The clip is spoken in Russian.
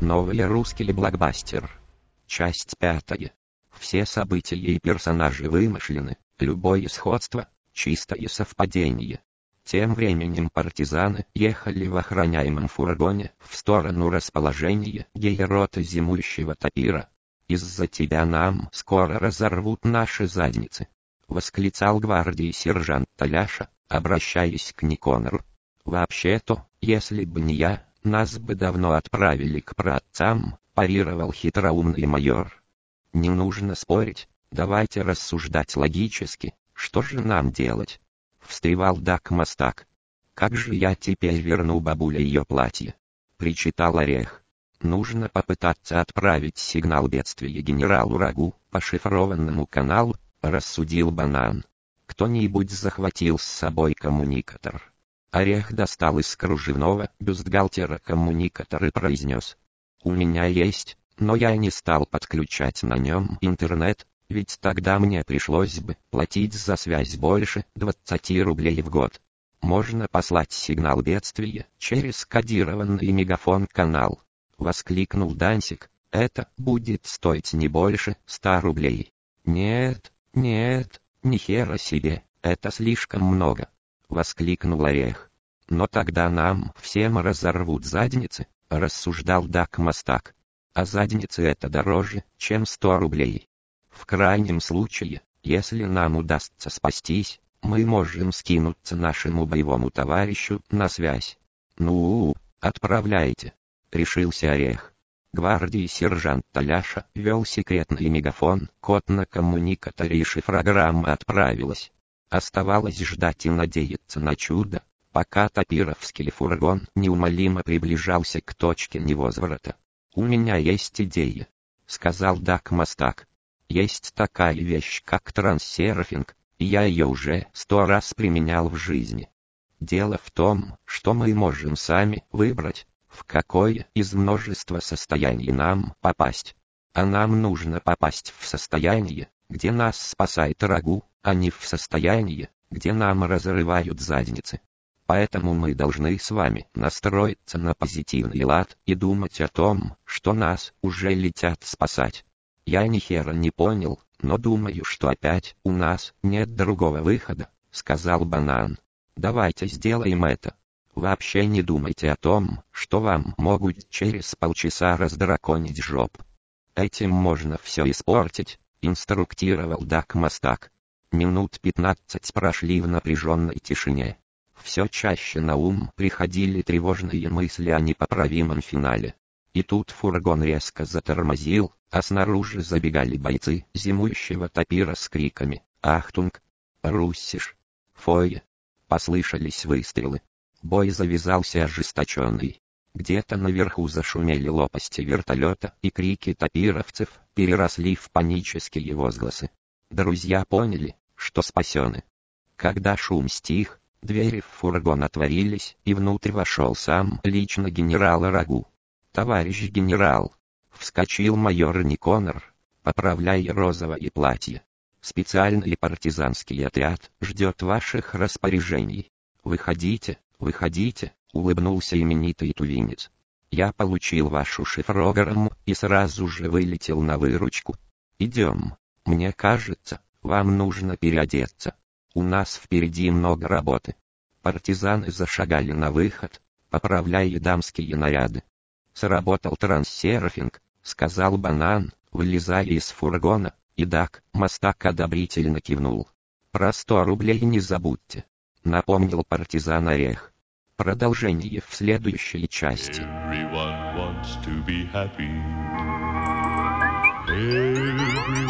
Новый русский блокбастер. Часть пятая. Все события и персонажи вымышлены, любое сходство – чистое совпадение. Тем временем партизаны ехали в охраняемом фургоне в сторону расположения гейрота зимующего тапира. «Из-за тебя нам скоро разорвут наши задницы», — восклицал гвардии сержант Таляша, обращаясь к Никонору. «Вообще-то, если бы не я, нас бы давно отправили к праотцам», — парировал хитроумный майор. «Не нужно спорить, давайте рассуждать логически, что же нам делать?» Встревал Дак Мастак. «Как же я теперь верну бабуле ее платье?» — причитал Орех. «Нужно попытаться отправить сигнал бедствия генералу Рагу по шифрованному каналу», — рассудил Банан. «Кто-нибудь захватил с собой коммуникатор». Орех достал из кружевного бюстгальтера коммуникатор и произнес. «У меня есть, но я не стал подключать на нем интернет, ведь тогда мне пришлось бы платить за связь больше 20 рублей в год. Можно послать сигнал бедствия через кодированный мегафон-канал», — воскликнул Дансик. «Это будет стоить не больше 100 рублей». «Нет, нет, ни хера себе, это слишком много воскликнул Орех. «Но тогда нам всем разорвут задницы», — рассуждал Дак Мастак. «А задницы это дороже, чем сто рублей. В крайнем случае, если нам удастся спастись, мы можем скинуться нашему боевому товарищу на связь. Ну, отправляйте», — решился Орех. Гвардии сержант Таляша вел секретный мегафон, код на коммуникаторе и шифрограмма отправилась. Оставалось ждать и надеяться на чудо, пока топировский фургон неумолимо приближался к точке невозврата. «У меня есть идея», — сказал Дак Мастак. «Есть такая вещь, как транссерфинг, и я ее уже сто раз применял в жизни. Дело в том, что мы можем сами выбрать, в какое из множества состояний нам попасть. А нам нужно попасть в состояние, где нас спасает рагу, не в состоянии, где нам разрывают задницы. Поэтому мы должны с вами настроиться на позитивный лад и думать о том, что нас уже летят спасать. Я ни хера не понял, но думаю, что опять у нас нет другого выхода, сказал Банан. Давайте сделаем это. Вообще не думайте о том, что вам могут через полчаса раздраконить жоп. Этим можно все испортить, инструктировал Дак Мастак. Минут пятнадцать прошли в напряженной тишине. Все чаще на ум приходили тревожные мысли о непоправимом финале. И тут фургон резко затормозил, а снаружи забегали бойцы зимующего топира с криками «Achtung! Russisch! Feuer!» Послышались выстрелы. Бой завязался ожесточенный. Где-то наверху зашумели лопасти вертолета, и крики топировцев переросли в панические возгласы. Друзья поняли, что спасены. Когда шум стих, двери в фургон отворились, и внутрь вошел сам лично генерал Рагу. «Товарищ генерал!» — вскочил майор Никонор, поправляя розовое платье. «Специальный партизанский отряд ждет ваших распоряжений. Выходите, выходите!» — улыбнулся именитый тувинец. «Я получил вашу шифрограмму и сразу же вылетел на выручку. Идем. Мне кажется, вам нужно переодеться. У нас впереди много работы. Партизаны зашагали на выход, поправляя дамские наряды. Сработал транссерфинг, сказал Банан, вылезая из фургона, и Дак, Мастак одобрительно кивнул. Про сто рублей не забудьте, напомнил партизан Орех. Продолжение в следующей части. Everyone wants to be happy. Everyone